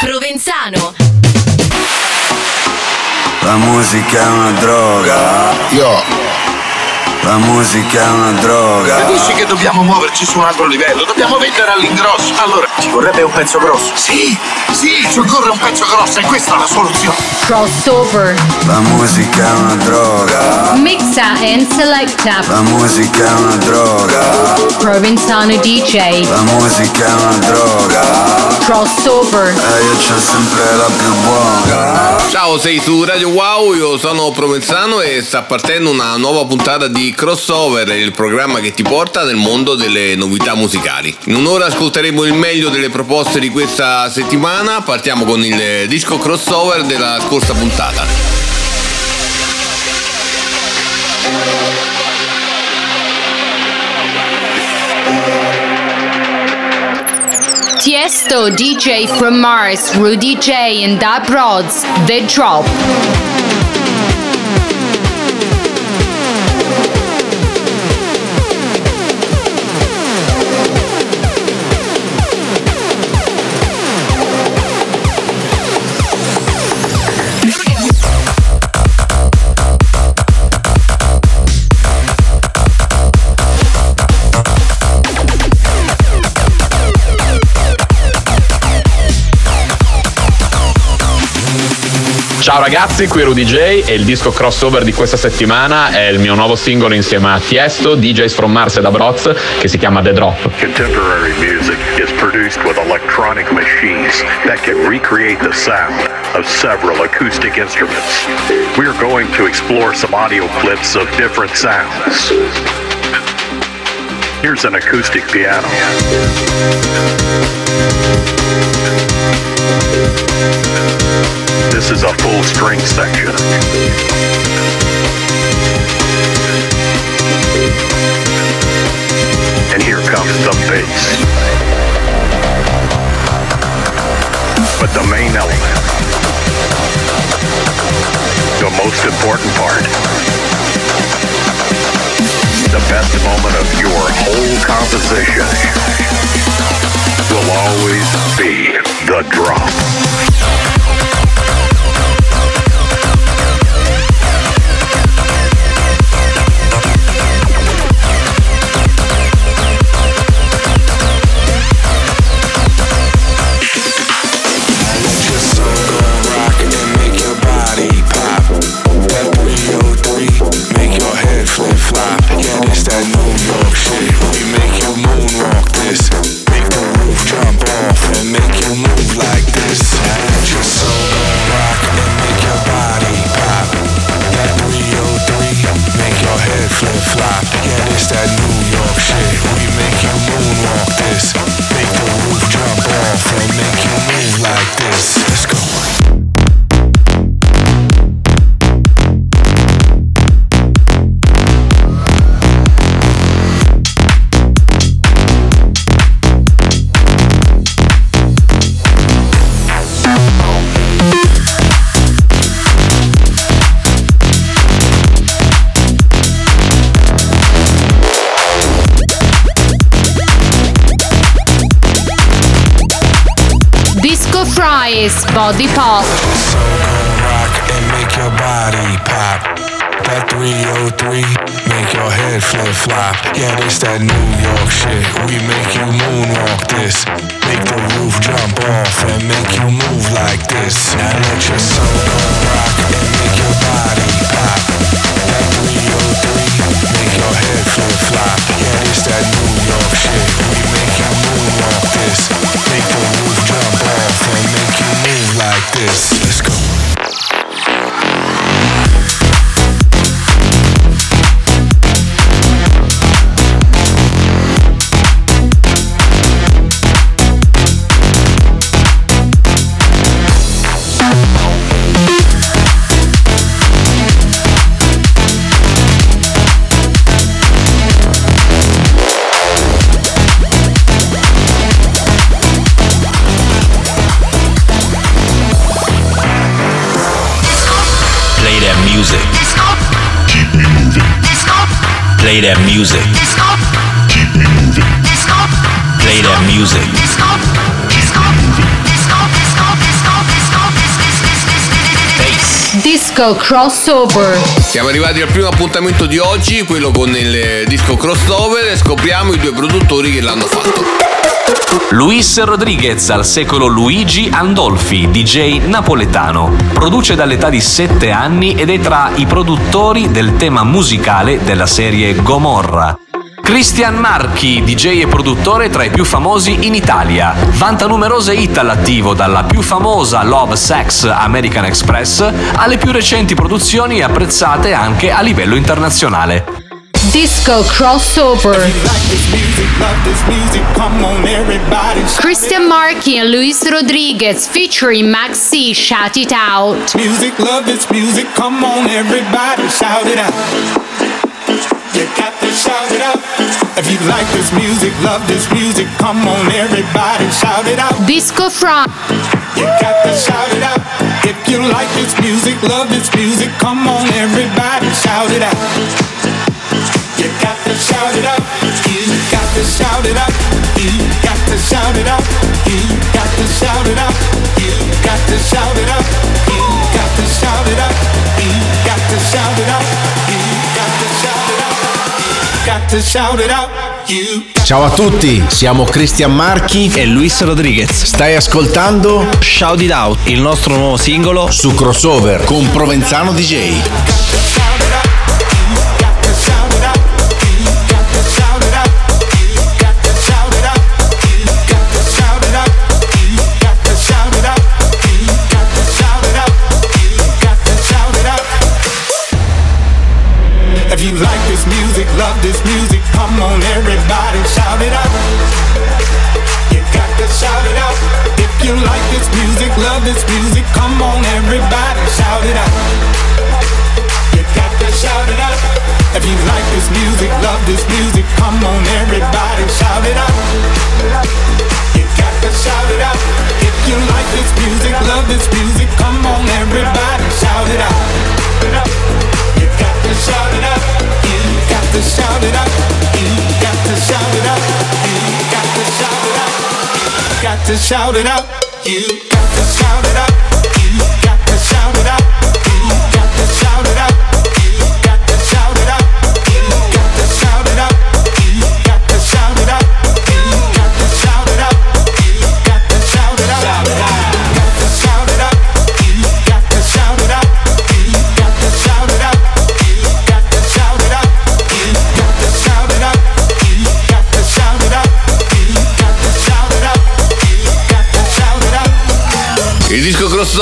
Provenzano. La musica è una droga. Io la musica è una droga. Capisci che dobbiamo muoverci su un altro livello? Dobbiamo vendere all'ingrosso. Allora, ci vorrebbe un pezzo grosso. Sì, sì, ci occorre un pezzo grosso e questa è la soluzione. Crossover. La musica è una droga. Mixa and selecta. La musica è una droga. Provenzano DJ. La musica è una droga. Crossover. E io c'ho sempre la più buona. Ciao, sei su Radio Wow, io sono Provenzano e sta partendo una nuova puntata di Crossover, il programma che ti porta nel mondo delle novità musicali. In un'ora ascolteremo il meglio delle proposte di questa settimana, partiamo con il disco crossover della scorsa puntata. Tiesto DJ from Mars, Rudy J and Dab Rods, The Drop. Ciao ragazzi, qui Rudy J e il disco crossover di questa settimana è il mio nuovo singolo insieme a Tiesto, DJs from Mars e da Broz, che si chiama The Drop. Contemporary music is produced with electronic machines that can recreate the sound of several acoustic instruments. We are going to explore some audio clips of different sounds. Here's an acoustic piano. This is a full string section. And here comes the bass. But the main element, the most important part, the best moment of your whole composition will always be the drop. Body Pop. So gon' rock and make your body pop. That 303, make your head flip flop. Yeah, this that New York shit. We make you that music. Keep me moving. Play that music. Bass. Disco crossover. Siamo arrivati al primo appuntamento di oggi, quello con il disco crossover e scopriamo i due produttori che l'hanno fatto. Luis Rodriguez al secolo Luigi Andolfi, DJ napoletano. Produce dall'età di 7 anni ed è tra i produttori del tema musicale della serie Gomorra. Christian Marchi, DJ e produttore tra i più famosi in Italia. Vanta numerose hit all'attivo, dalla più famosa Love Sex American Express alle più recenti produzioni apprezzate anche a livello internazionale. Disco Crossover. Christian Marchi and Luis Rodriguez featuring Maxi Shout It Out. Music, love this music, come on everybody, shout it out. You got to shout it out. If you like this music, love this music, come on everybody, shout it out. Disco Front. You got to shout it out. If you like this music, love this music, come on everybody, shout it out. You got to shout it out. You got to shout it out. You got to shout it out. You got to shout it out. You got to shout it out. You got to shout it out. You got to shout it out. You got to shout it out. You got to shout it out. You Ciao a tutti, siamo Cristian Marchi e Luis Rodriguez. Stai ascoltando Shout It Out, il nostro nuovo singolo su Crossover con Provenzano DJ. If you like this music, love this music, come on everybody, shout it out. You got to shout it out. If you like this music, love this music, come on everybody, shout it out. You got to shout it out. If you like this music, love this music, come on everybody, shout it out. You got to shout it out. If you like this music, love this music, come on everybody, shout it out. You got the shout-in out, you got to shout it out, you got to shout it out, You got to shout it out You got to shout it out. You got to shout it out.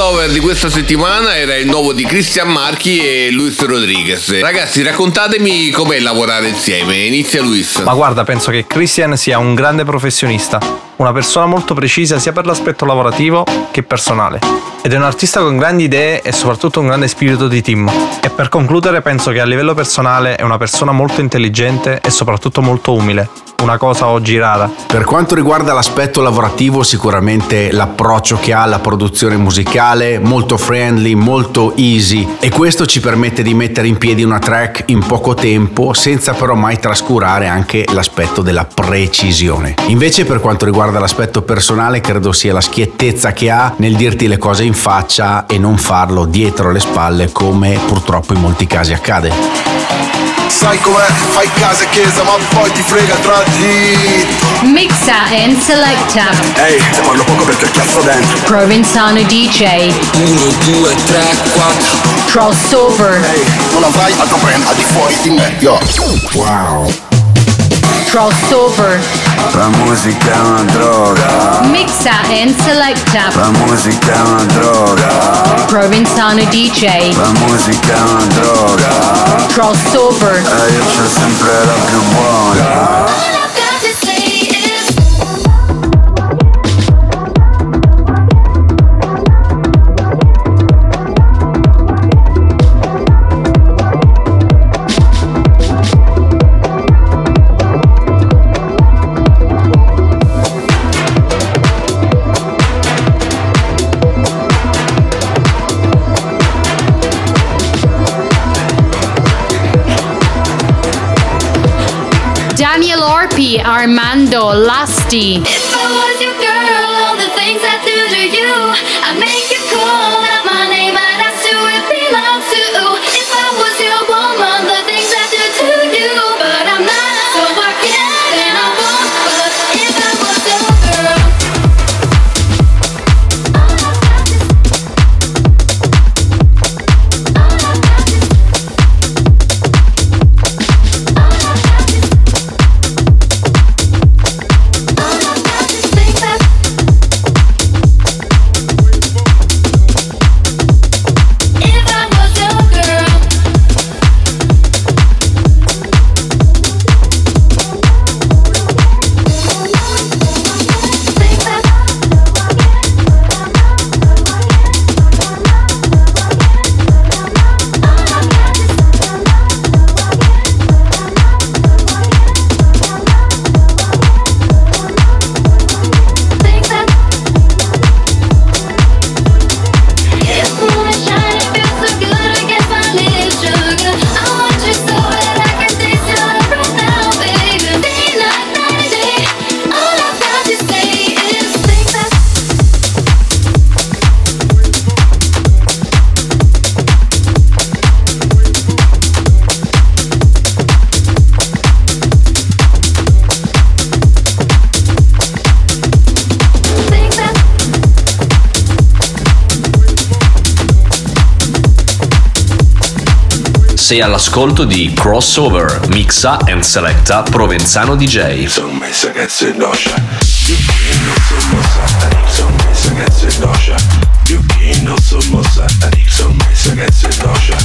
Crossover di questa settimana era il nuovo di Christian Marchi e Luis Rodriguez. Ragazzi, raccontatemi com'è lavorare insieme. Inizia Luis. Ma guarda, penso che Christian sia un grande professionista, una persona molto precisa sia per l'aspetto lavorativo che personale. Ed è un artista con grandi idee e soprattutto un grande spirito di team. E per concludere penso che a livello personale è una persona molto intelligente e soprattutto molto umile. Una cosa oggi rara. Per quanto riguarda l'aspetto lavorativo, sicuramente l'approccio che ha alla produzione musicale, molto friendly, molto easy e questo ci permette di mettere in piedi una track in poco tempo senza però mai trascurare anche l'aspetto della precisione. Invece per quanto riguarda l'aspetto personale, credo sia la schiettezza che ha nel dirti le cose in faccia e non farlo dietro le spalle come purtroppo in molti casi accade. Sai com'è, fai casa e chiesa ma poi ti frega tra di Mixa and selecta. Ehi, se parlo poco perché ho chiasso dentro Provenzano DJ. 1, 2, 3, 4 Crossover. Ehi, non avrai altro brand al di fuori di me Yo Wow Crossover. La musica è una droga. Mixa and selecta. La musica è una droga. Provenzano DJ. La musica è una droga. Crossover. E io c'ho sempre la più buona. Armando Lasti. Sei all'ascolto di Crossover, mixa and selecta Provenzano DJ. Sono messa che si noscia, non sono sono messa che si noscia, non sono sono messa che si noscia,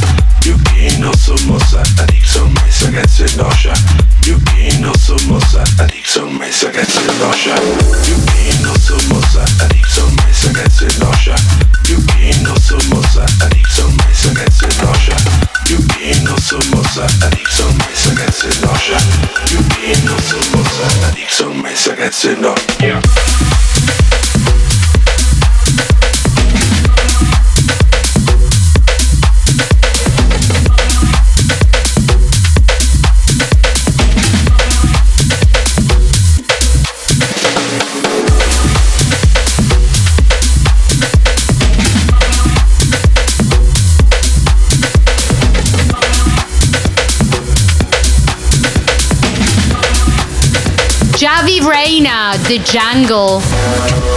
non sono sono messa che si noscia, non sono sono messa che si noscia, non sono sono mossa, Addiction, messe ragazze, it yeah. You be no so mossa, Addiction, messe ragazze, no. Yeah. Javi Reina, The Jungle.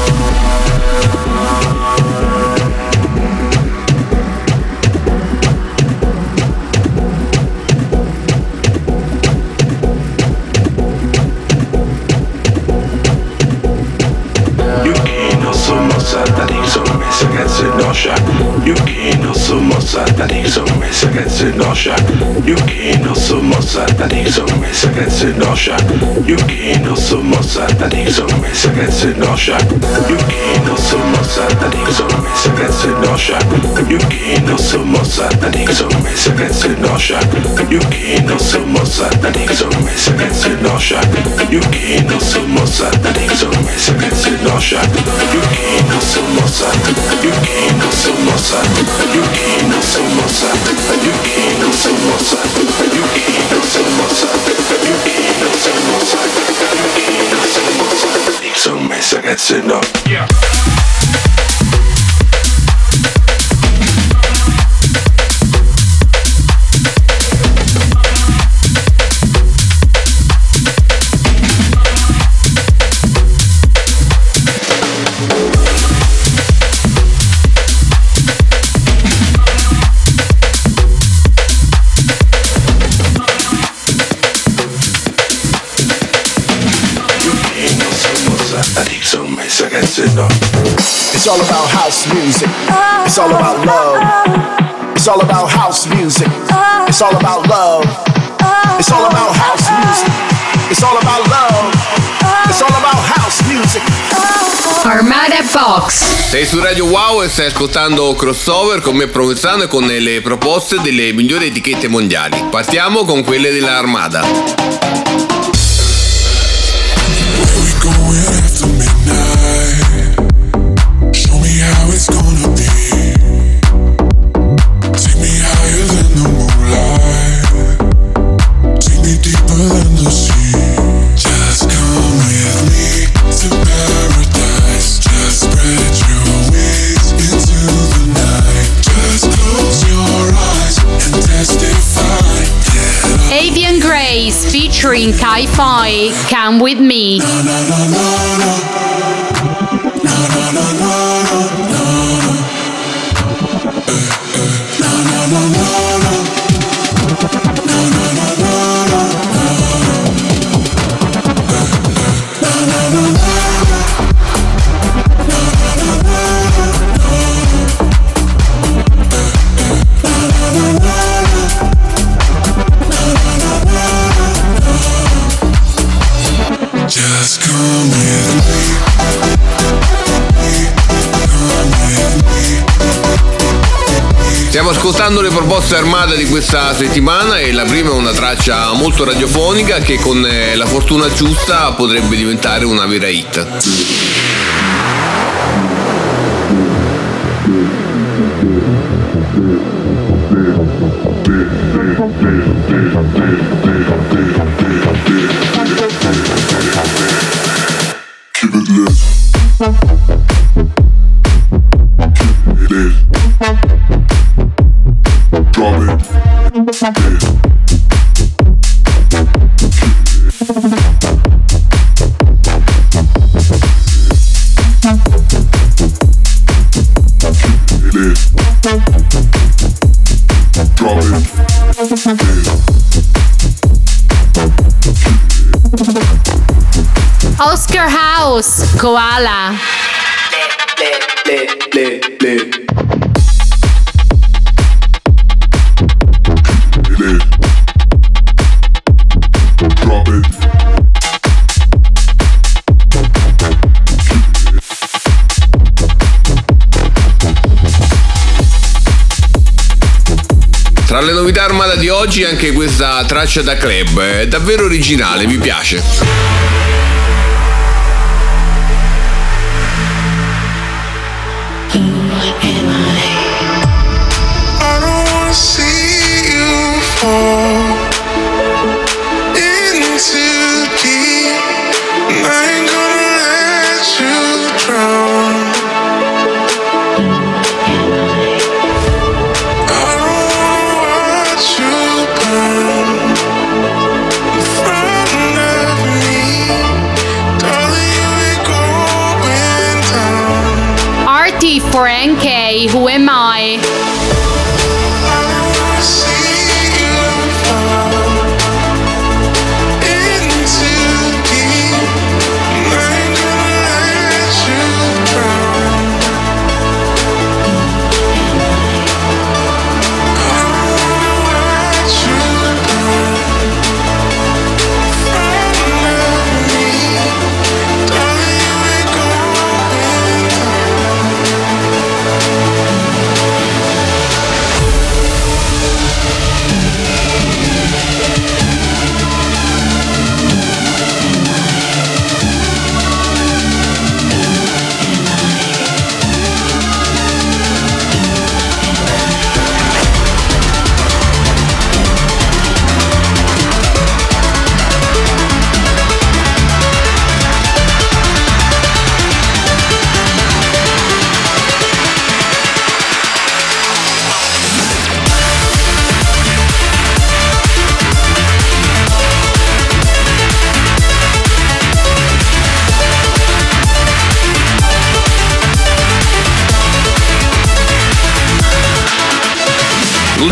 You can't są my sekrecy nosia Yuki no sumo satanik, są my sekrecy nosia Yuki no sumo satanik, są my sekrecy nosia Yuki no sumo satanik, są my sekrecy nosia Yuki no sumo satanik, są my sekrecy nosia Yuki no sumo You can't sekrecy nosia Yuki no sumo satanik, są my sekrecy nosia Yuki no sumo satanik, Yuki no sumo satanik, Yuki no sumo Mixo, mesa, que se no. Yeah. It's all about house music. It's all about love. It's all about house music. It's all about love. It's all about house music. It's all about love. It's all about house music. Armada Fox. Sei su Radio Wow e stai ascoltando Crossover con me Provenzano e con le proposte delle migliori etichette mondiali. Partiamo con quelle della featuring Kai Fi, Come With Me. Stiamo ascoltando le proposte armate di questa settimana e la prima è una traccia molto radiofonica che con eh, la fortuna giusta potrebbe diventare una vera hit. Keep it lit. Koala. Tra le novità armata di oggi anche questa traccia da club, è davvero originale, mi piace.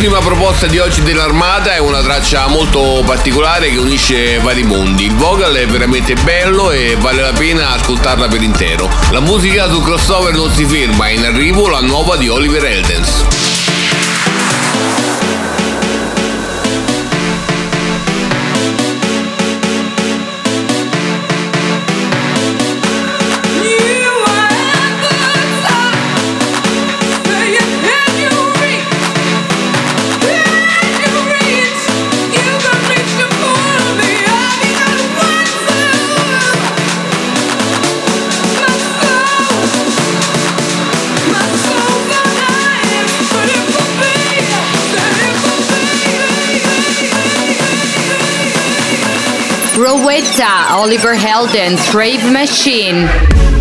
L'ultima proposta di oggi dell'armata è una traccia molto particolare che unisce vari mondi. Il vocal è veramente bello e vale la pena ascoltarla per intero. La musica sul crossover non si ferma, è in arrivo la nuova di Oliver Eldens. Rowetta, Oliver Heldens, Rave Machine.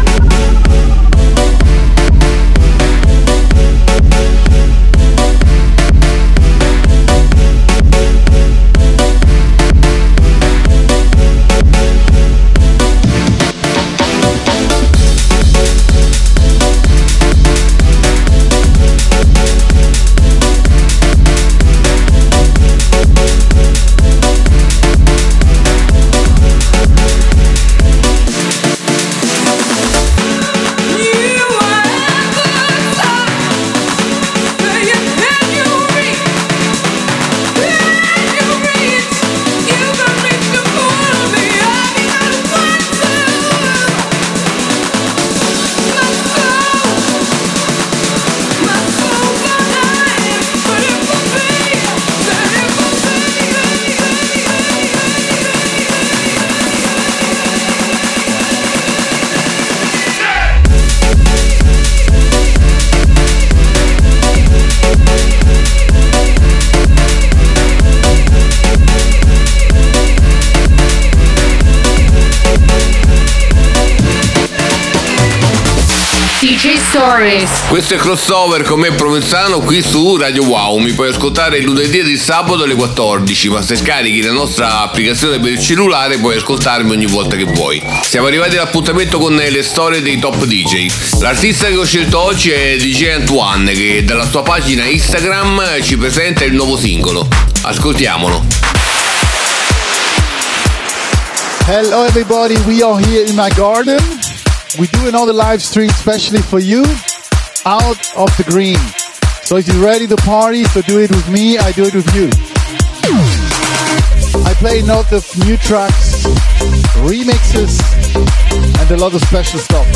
Questo è crossover con me Provenzano qui su Radio Wow. Mi puoi ascoltare il lunedì e il sabato alle 14, ma se scarichi la nostra applicazione per il cellulare puoi ascoltarmi ogni volta che vuoi. Siamo arrivati all'appuntamento con le storie dei top DJ. L'artista che ho scelto oggi è DJ Antoine che dalla sua pagina Instagram ci presenta il nuovo singolo. Ascoltiamolo. Hello, everybody. We are here in my garden. We do another live stream specially for you out of the green. So if you're ready to party, so do it with me, I do it with you. I play a lot of new tracks, remixes, and a lot of special stuff.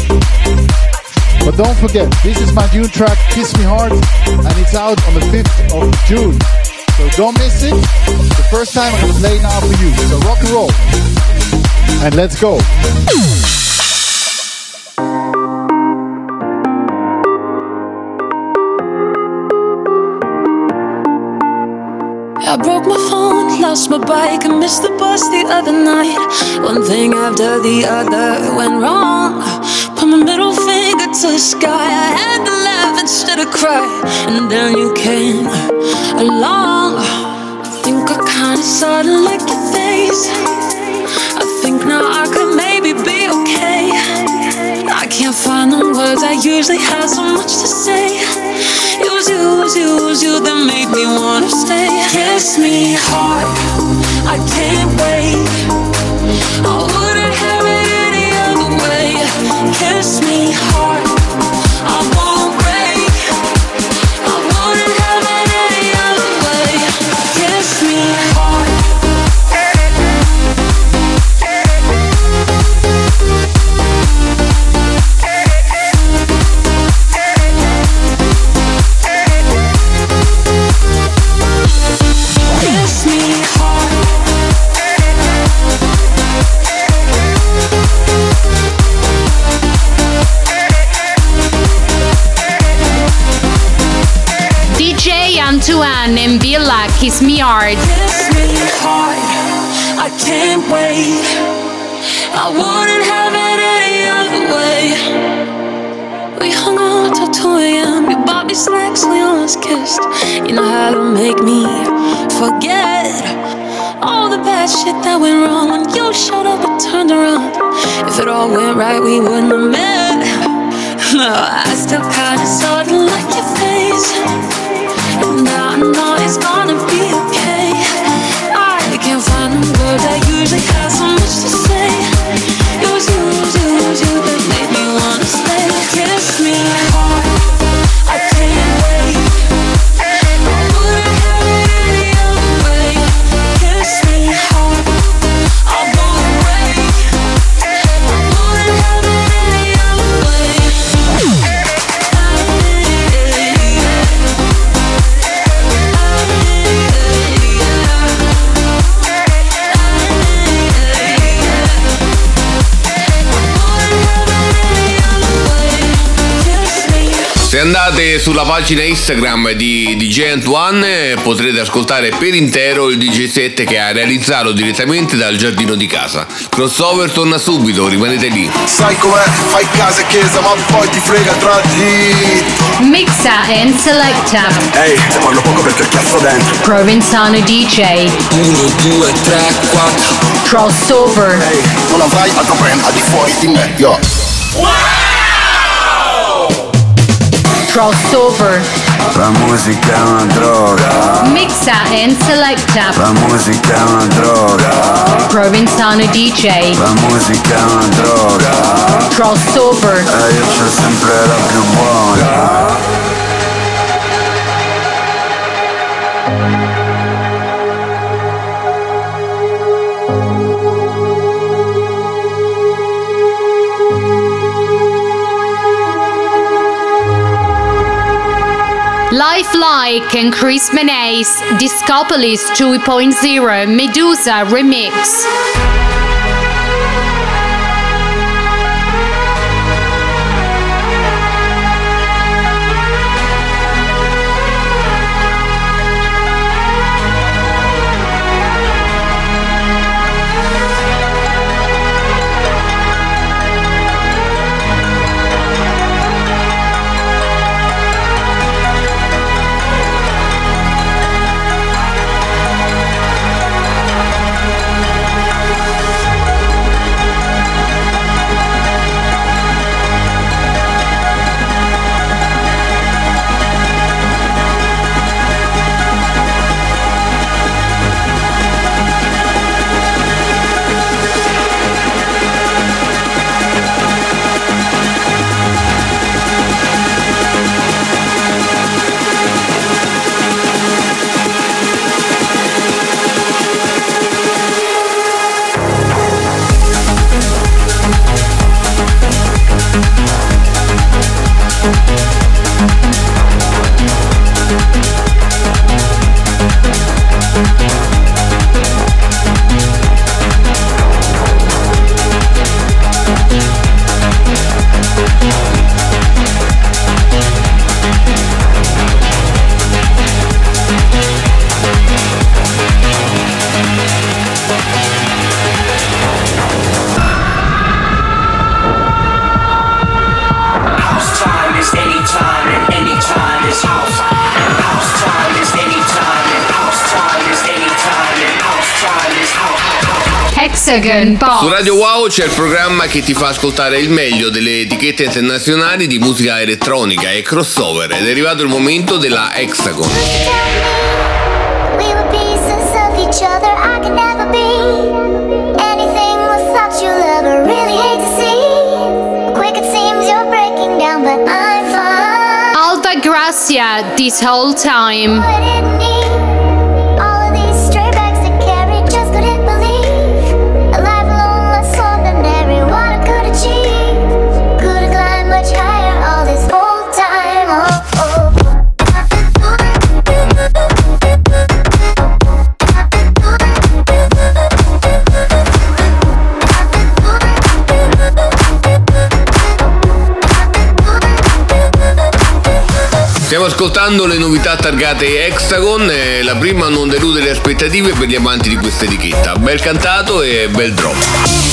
But don't forget, this is my new track, Kiss Me Hard, and it's out on the 5th of June. So don't miss it. The first time I'm gonna play now for you. So rock and roll. And let's go. I broke my phone, lost my bike, and missed the bus the other night. One thing after the other went wrong. Put my middle finger to the sky. I had to laugh instead of cry. And then you came along. I think I kinda sorta like your face. I think now I could can't find the words, I usually have so much to say. It was you, it was you, it was you that made me wanna stay. Kiss me hard, I can't wait. I wouldn't have it any other way. Kiss me hard, I won't And Villa Kiss Me Hard. Kiss me hard. I can't wait. I wouldn't have it any other way. We hung out till 2 a.m. You bought me snacks, we almost kissed. You know how to make me forget all the bad shit that went wrong. When you showed up, I turned around. If it all went right, we wouldn't have met. No, I still kinda sorta like your face. Usually has some andate sulla pagina Instagram di DJ Antoine potrete ascoltare per intero il DJ set che ha realizzato direttamente dal giardino di casa. Crossover torna subito, rimanete lì. Sai com'è? Fai casa e chiesa, ma poi ti frega tra di. Mixa and selecta. Ehi, te parlo poco perché il cazzo dentro. Provenzano DJ. 1, 2, 3, 4. Crossover. Ehi, non avrai altro brand al di fuori di me, yo. Crossover. La musica è una droga. Mixa and selecta. La musica è una droga. DJ. La musica è una droga. Crossover. E eh, io c'ho sempre la più buona. Lifelike and Chris Menace. Discopolis 2.0 Medusa Remix. Hexagon Box. Su Radio Wow c'è il programma che ti fa ascoltare il meglio delle etichette internazionali di musica elettronica e crossover. Ed è arrivato il momento della Hexagon. We were pieces of each Stiamo ascoltando le novità targate Hexagon e la prima a non delude le aspettative per gli amanti di questa etichetta. Bel cantato e bel drop.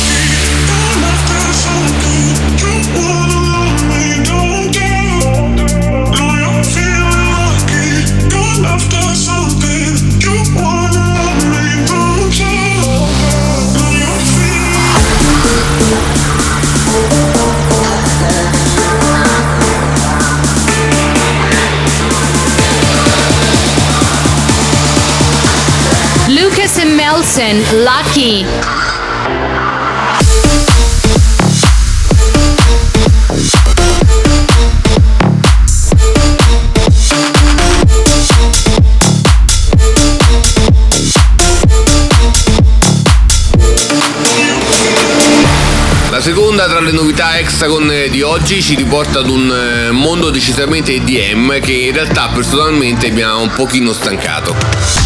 Melson, Lucky. La seconda tra le novità Hexagon di oggi ci riporta ad un eh, mondo decisamente EDM che in realtà personalmente mi ha un pochino stancato.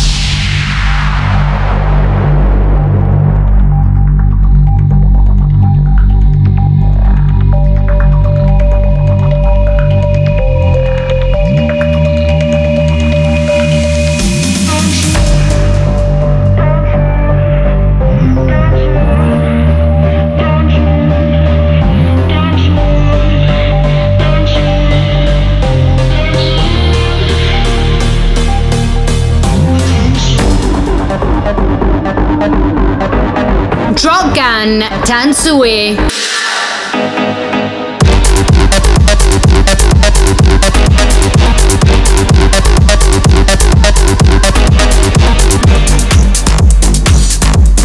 Shotgun, Tansui.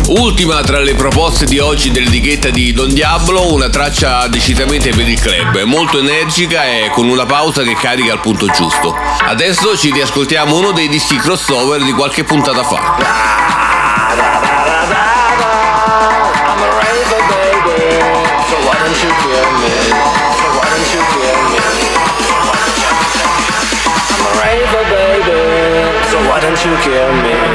Ultima tra le proposte di oggi dell'etichetta di Don Diablo, una traccia decisamente per il club, molto energica e con una pausa che carica al punto giusto. Adesso ci riascoltiamo uno dei dischi crossover di qualche puntata fa. Why don't you kill me?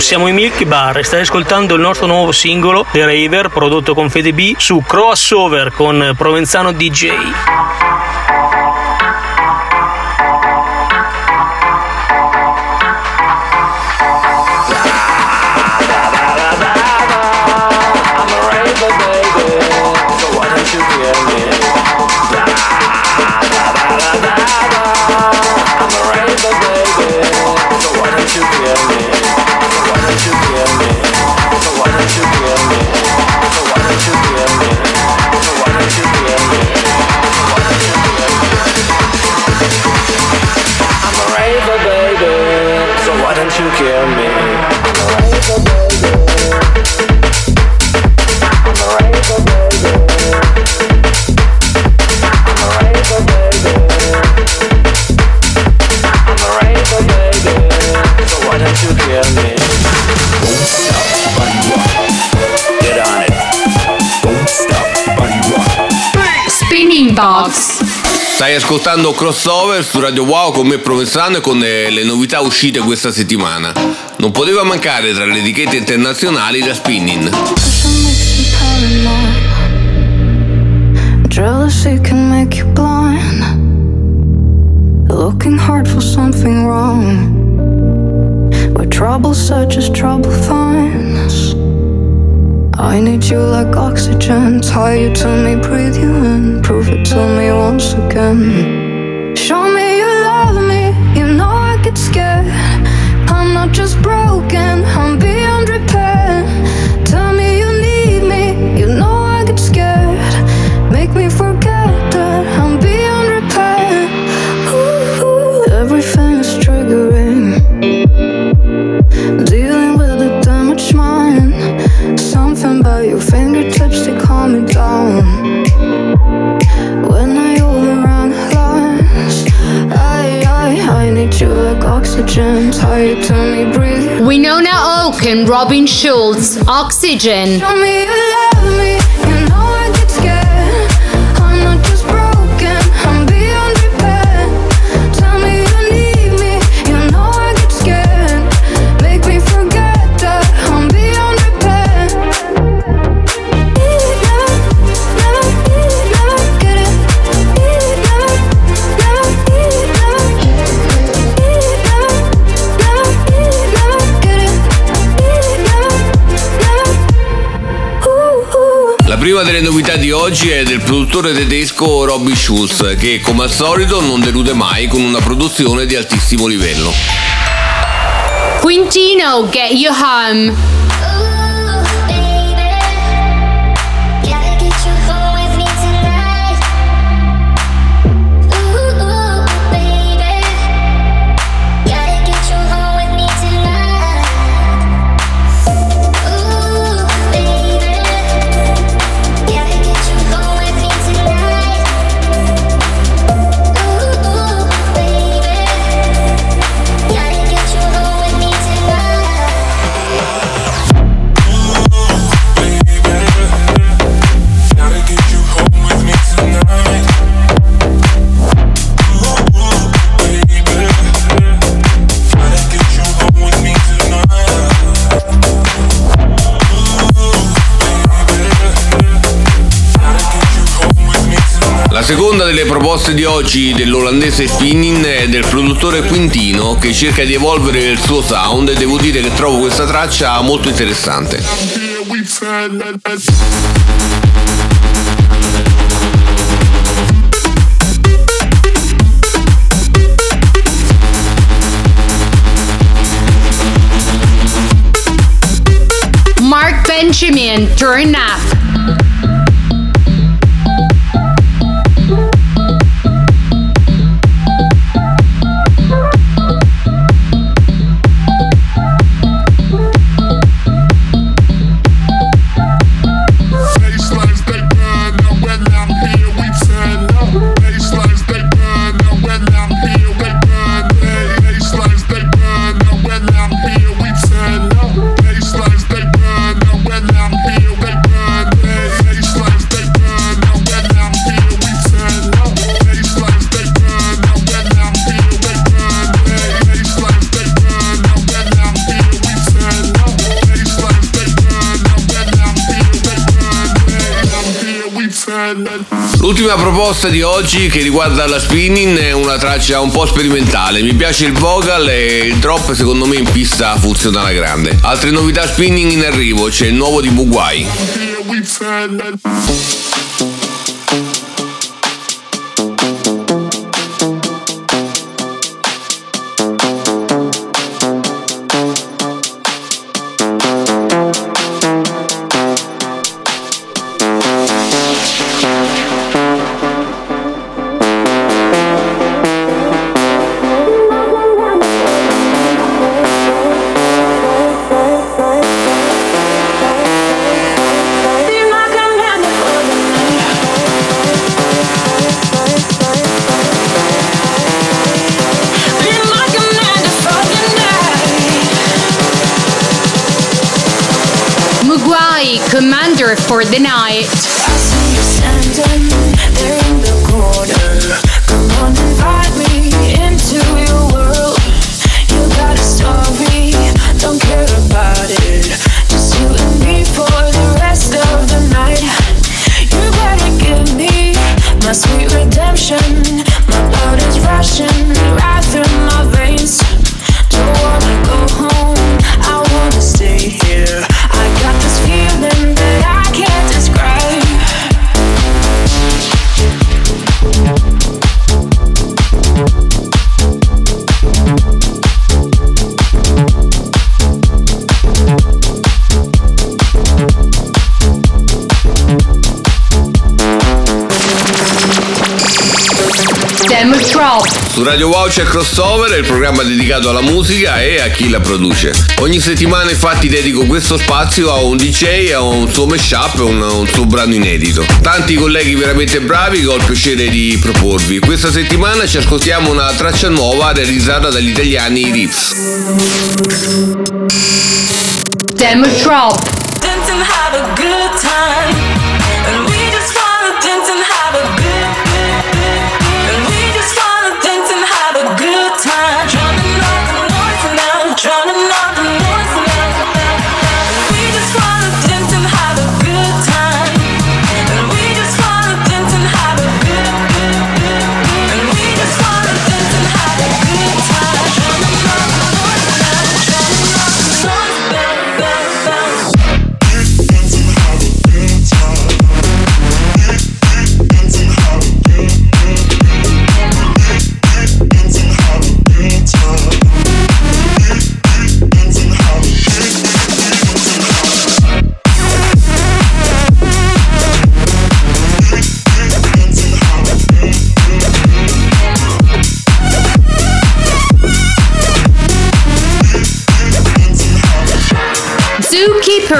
Siamo i Milky Bar e stai ascoltando il nostro nuovo singolo The Raver prodotto con Fede B su Crossover con Provenzano DJ. Stai ascoltando Crossover su Radio Wow con me Provenzano e con eh, le novità uscite questa settimana. Non poteva mancare tra le etichette internazionali la Spinning. Jealousy can make you blind. Looking hard for something wrong. Where trouble searches, trouble finds. I need you like oxygen. Tie you to me, breathe you in. Prove it to me once again. Tie you to me, breathe. Winona Oak and Robin Schulz, Oxygen. Oggi è del produttore tedesco Robbie Schulz, che come al solito non delude mai con una produzione di altissimo livello. Quintino, Get You Home. Delle proposte di oggi dell'olandese Spinning è del produttore Quintino che cerca di evolvere il suo sound e devo dire che trovo questa traccia molto interessante. Mark Benjamin, Turn Up. L'ultima proposta di oggi che riguarda la spinning è una traccia un po' sperimentale. Mi piace il vocal e il drop secondo me in pista funziona alla grande. Altre novità spinning in arrivo, c'è il nuovo di Mugwai. Radio Wow c'è Crossover, il programma dedicato alla musica e a chi la produce. Ogni settimana infatti dedico questo spazio a un DJ, a un suo mashup e un, un suo brano inedito. Tanti colleghi veramente bravi che ho il piacere di proporvi. Questa settimana ci ascoltiamo una traccia nuova realizzata dagli italiani Rips. Demo Drop. Dance and have a good time.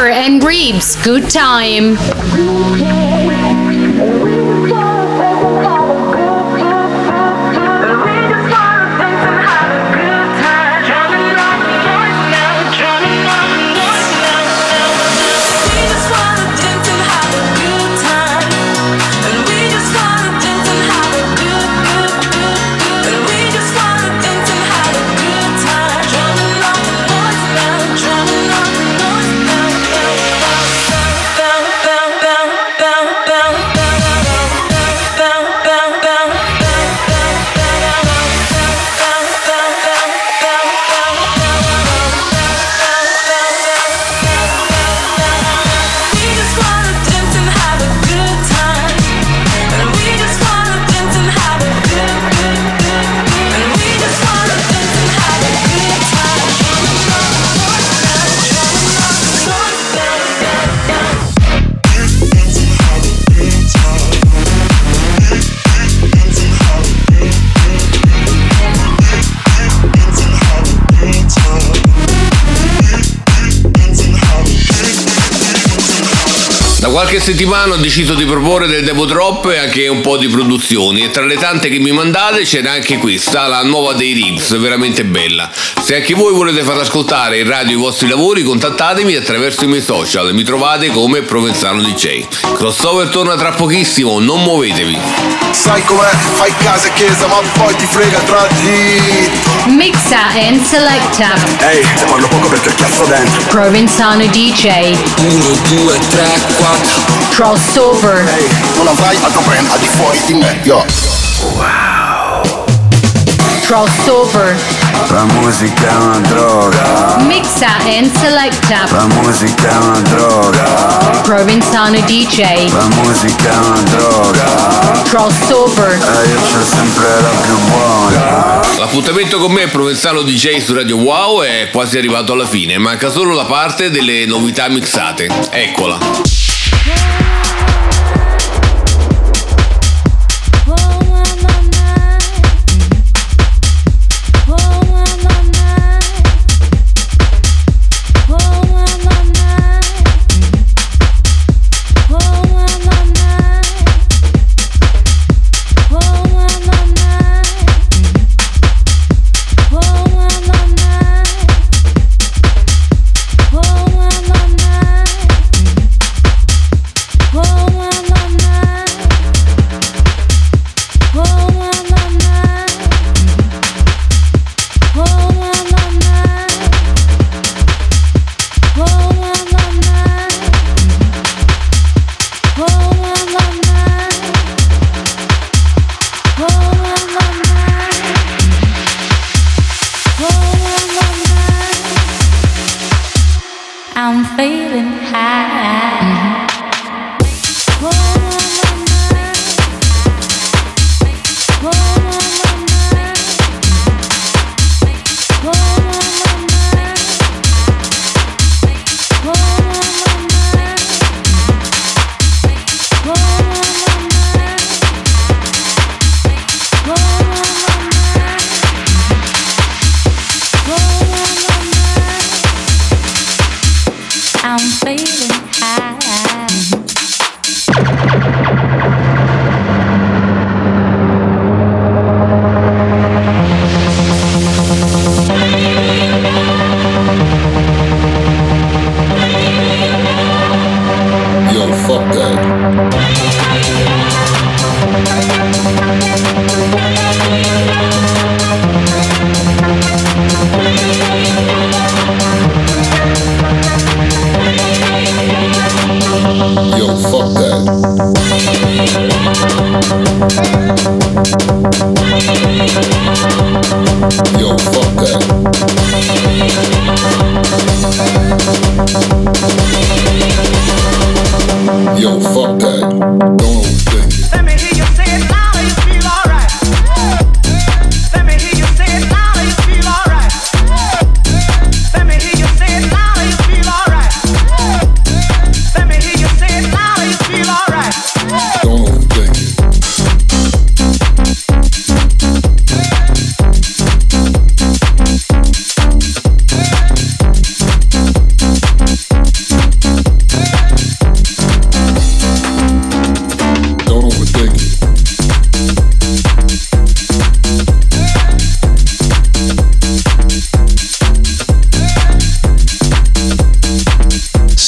And Reeves, good time. Qualche settimana ho deciso di proporre del demo drop e anche un po' di produzioni e tra le tante che mi mandate c'era anche questa, la nuova dei Rips, veramente bella. Se anche voi volete far ascoltare in radio i vostri lavori contattatemi attraverso i miei social, mi trovate come Provenzano DJ. Crossover torna tra pochissimo, non muovetevi. Sai com'è? Fai casa e chiesa ma poi ti frega tra dritto Mixa and Selecta. Ehi, te parlo poco perché ho chiasso dentro Provenzano DJ. 1, 2, 3, 4 Crossover. Ehi, non avrai altro brand al di fuori di me, yo Crossover. La musica è una droga, Mixa and Selecta. la musica è una droga, Provenzano DJ. la musica è una droga. Crossover. E io c'ho sempre la più buona. L'appuntamento con me Provenzano DJ su Radio Wow è quasi arrivato alla fine, manca solo la parte delle novità mixate. Eccola.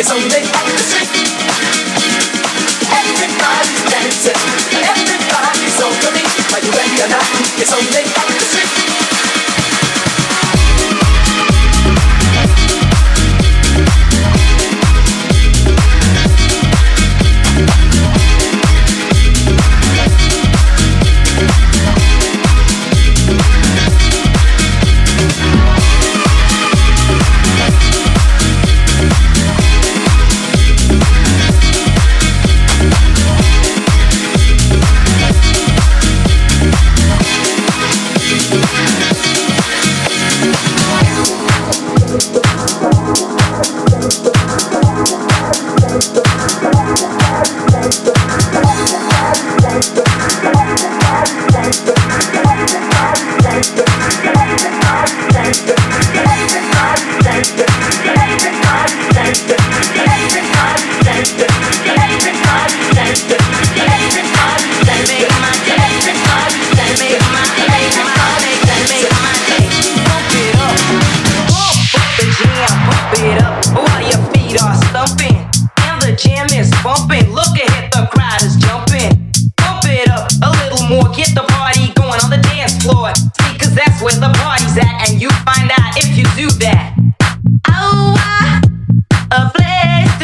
It's only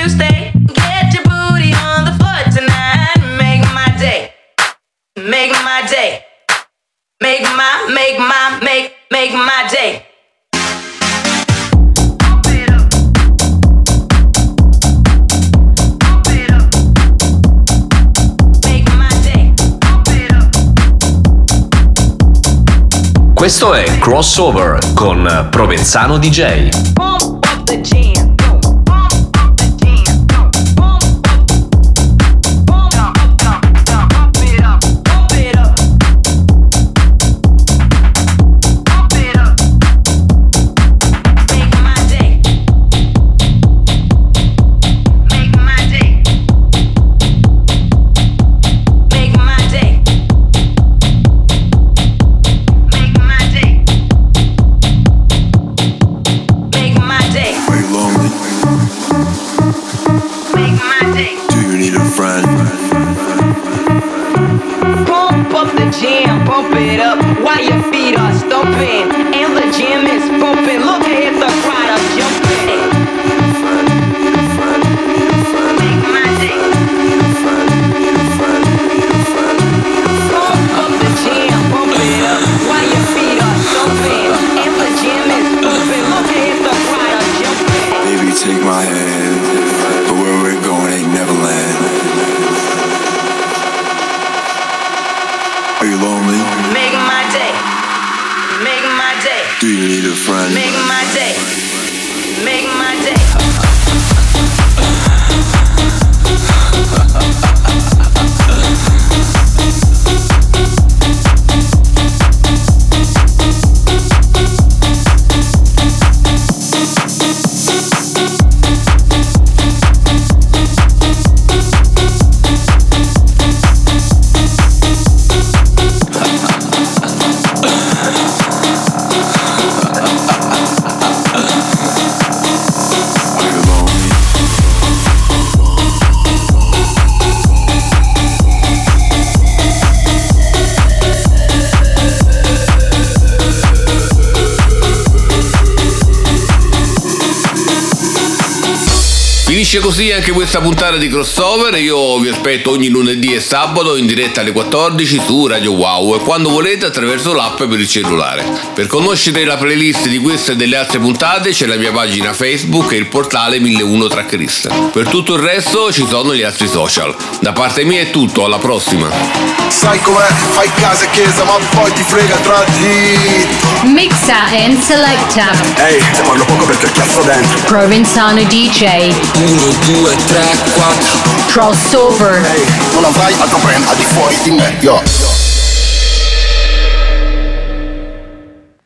Tuesday. Get your booty on the floor tonight. Make my day. Make my day. Make my, make my, make, make my day. Questo è Crossover con Provenzano DJ. Are you lonely? Make my day. Make my day. Do you need a friend? Make my day. Make my day. Finisce così anche questa puntata di crossover. Io vi aspetto ogni lunedì e sabato in diretta alle 14 su Radio Wow e quando volete attraverso l'app per il cellulare. Per conoscere la playlist di queste e delle altre puntate c'è la mia pagina Facebook e il portale 1001 Tracklist. Per tutto il resto ci sono gli altri social. Da parte mia è tutto, alla prossima. Sai com'è? Fai casa e chiesa, ma poi ti frega tra dritto. Mixa and selecta. Ehi, te parlo poco perché cazzo dentro. Provenzano DJ. 1, 2, 3, 4. Crossover. Ehi, non avrai altro brand al di fuori di me, yo.